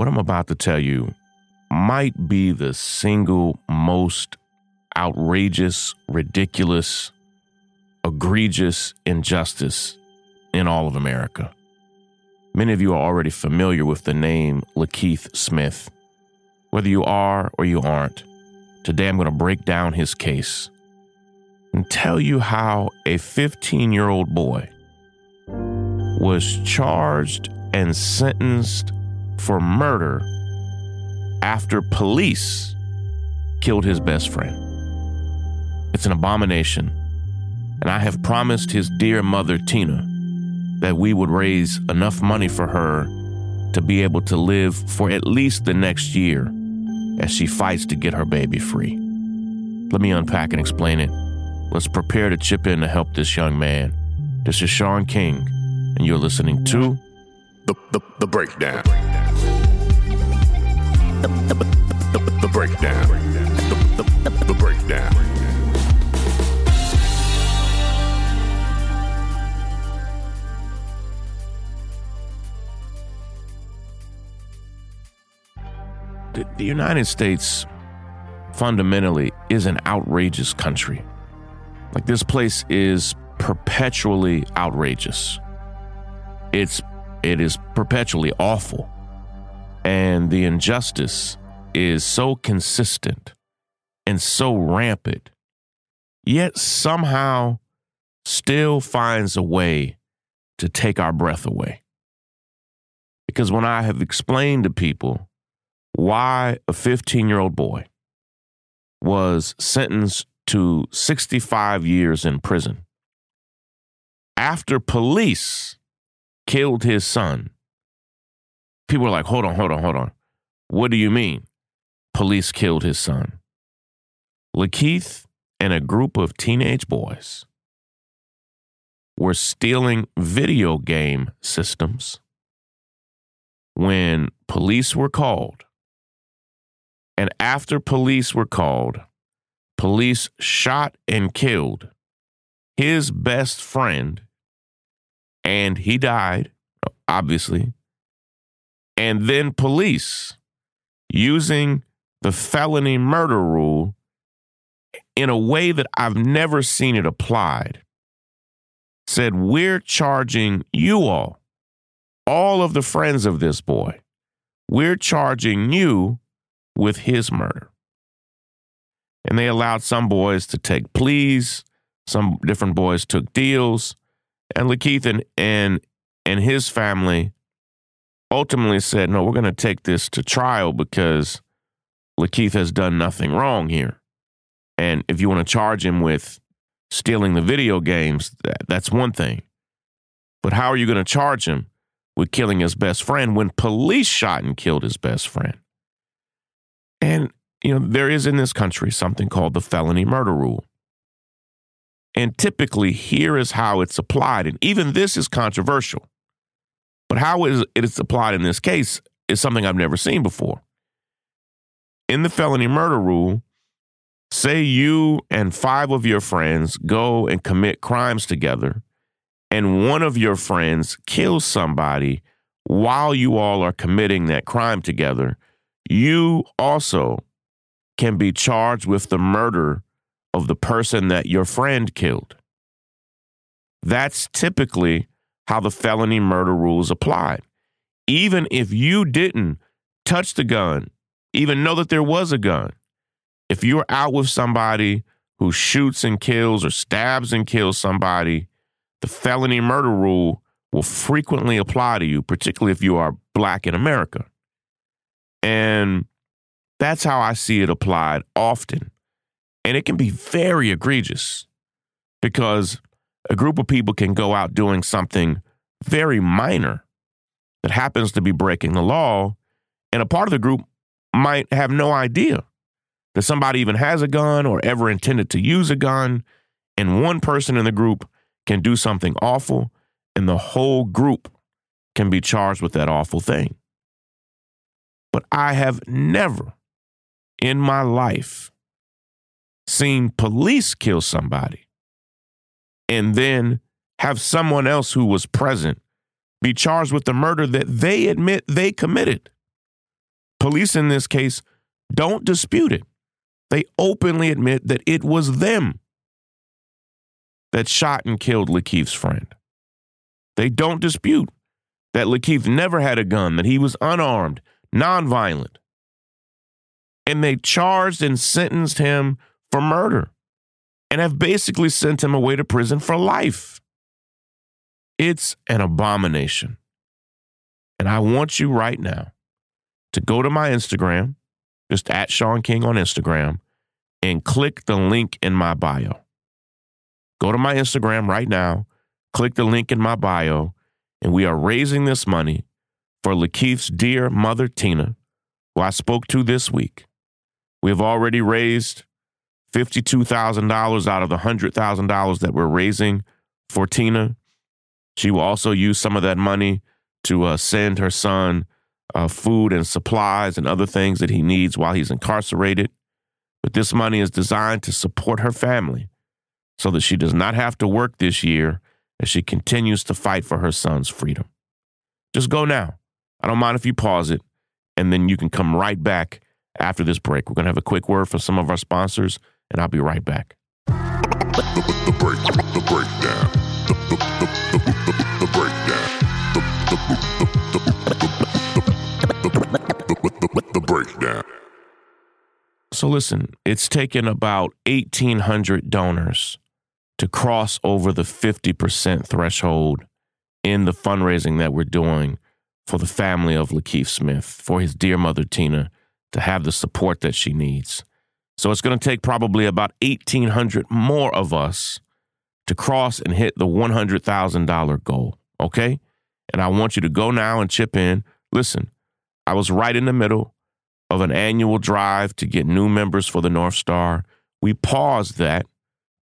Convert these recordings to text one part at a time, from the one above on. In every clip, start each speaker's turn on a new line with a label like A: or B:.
A: what I'm about to tell you might be the single most outrageous, ridiculous, egregious injustice in all of America. Many of you are already familiar with the name LaKeith Smith. Whether you are or you aren't, today I'm going to break down his case and tell you how a 15 year old boy was charged and sentenced for murder after police killed his best friend. It's an abomination, and I have promised his dear mother, Tina, that we would raise enough money for her to be able to live for at least the next year as she fights to get her baby free. Let me unpack and explain it. Let's prepare to chip in to help this young man. This is Shaun King, and you're listening to
B: The, the, the breakdown. The, the, breakdown. The, breakdown.
A: the United States fundamentally is an outrageous country. Like this place is perpetually outrageous. It's it is perpetually awful. And the injustice is so consistent and so rampant, yet somehow still finds a way to take our breath away. Because when I have explained to people why a 15 year old boy was sentenced to 65 years in prison after police killed his son. People were like, hold on, hold on, hold on. What do you mean? Police killed his son. LaKeith and a group of teenage boys were stealing video game systems when police were called and after police were called, police shot and killed his best friend, and he died, obviously. And then police, using the felony murder rule in a way that I've never seen it applied, said, We're charging you all, all of the friends of this boy, we're charging you with his murder. And they allowed some boys to take pleas, some different boys took deals, and LaKeith and, and, and his family ultimately said, no, we're going to take this to trial because LaKeith has done nothing wrong here. And if you want to charge him with stealing the video games, that, that's one thing. But how are you going to charge him with killing his best friend when police shot and killed his best friend? And, you know, there is in this country something called the felony murder rule. And typically, here is how it's applied. And even this is controversial. But how is it is applied in this case is something I've never seen before. In the felony murder rule, say you and five of your friends go and commit crimes together, and one of your friends kills somebody while you all are committing that crime together you also can be charged with the murder of the person that your friend killed. That's typically how the felony murder rules applied. Even if you didn't touch the gun, even know that there was a gun, if you're out with somebody who shoots and kills or stabs and kills somebody, the felony murder rule will frequently apply to you, particularly if you are black in America. And that's how I see it applied often. And it can be very egregious because a group of people can go out doing something very minor that happens to be breaking the law, and a part of the group might have no idea that somebody even has a gun or ever intended to use a gun. And one person in the group can do something awful, and the whole group can be charged with that awful thing. But I have never in my life seen police kill somebody and then have someone else who was present be charged with the murder that they admit they committed. Police in this case don't dispute it. They openly admit that it was them that shot and killed LaKeith's friend. They don't dispute that LaKeith never had a gun, that he was unarmed, nonviolent. And they charged and sentenced him for murder and have basically sent him away to prison for life. It's an abomination. And I want you right now to go to my Instagram, just at Shaun King on Instagram, and click the link in my bio. Go to my Instagram right now, click the link in my bio, and we are raising this money for LaKeith's dear mother, Tina, who I spoke to this week. We have already raised $52,000 out of the $100,000 that we're raising for Tina. She will also use some of that money to uh, send her son uh, food and supplies and other things that he needs while he's incarcerated. But this money is designed to support her family so that she does not have to work this year as she continues to fight for her son's freedom. Just go now. I don't mind if you pause it, and then you can come right back after this break. We're going to have a quick word from some of our sponsors, and I'll be right back.
B: The, the, the break, the breakdown, the, breakdown, the, the, the, the, the, the, the breakdown.
A: So listen, it's taken about 1,800 donors to cross over the 50% threshold in the fundraising that we're doing for the family of LaKeith Smith, for his dear mother Tina, to have the support that she needs. So it's going to take probably about 1,800 more of us to cross and hit the $100,000 goal. Okay. And I want you to go now and chip in. Listen, I was right in the middle of an annual drive to get new members for the North Star. We paused that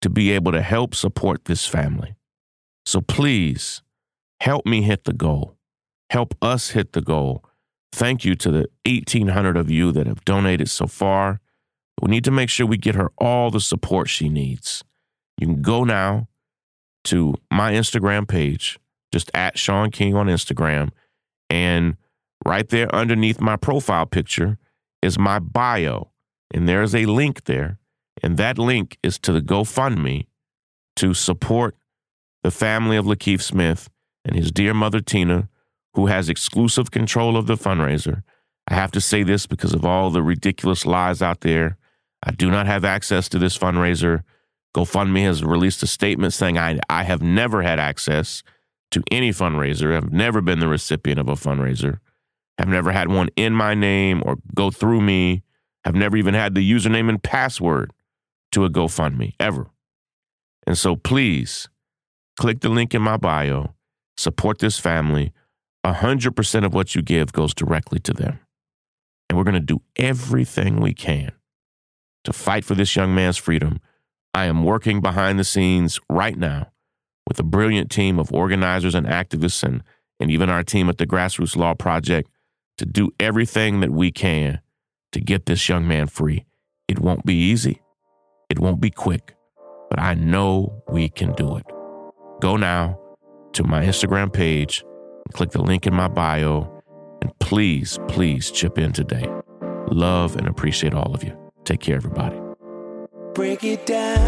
A: to be able to help support this family. So please help me hit the goal. Help us hit the goal. Thank you to the 1,800 of you that have donated so far. We need to make sure we get her all the support she needs. You can go now to my Instagram page, just at Shaun King on Instagram, and right there underneath my profile picture is my bio. And there's a link there and that link is to the GoFundMe to support the family of LaKeith Smith and his dear mother, Tina, who has exclusive control of the fundraiser. I have to say this because of all the ridiculous lies out there. I do not have access to this fundraiser. GoFundMe has released a statement saying I, I have never had access to any fundraiser. I've never been the recipient of a fundraiser. I've never had one in my name or go through me. I've never even had the username and password to a GoFundMe ever. And so please click the link in my bio, support this family. 100% of what you give goes directly to them. And we're going to do everything we can to fight for this young man's freedom. I am working behind the scenes right now with a brilliant team of organizers and activists and, and even our team at the Grassroots Law Project to do everything that we can to get this young man free. It won't be easy. It won't be quick, but I know we can do it. Go now to my Instagram page and click the link in my bio. And please, please chip in today. Love and appreciate all of you. Take care, everybody.
C: Break it down.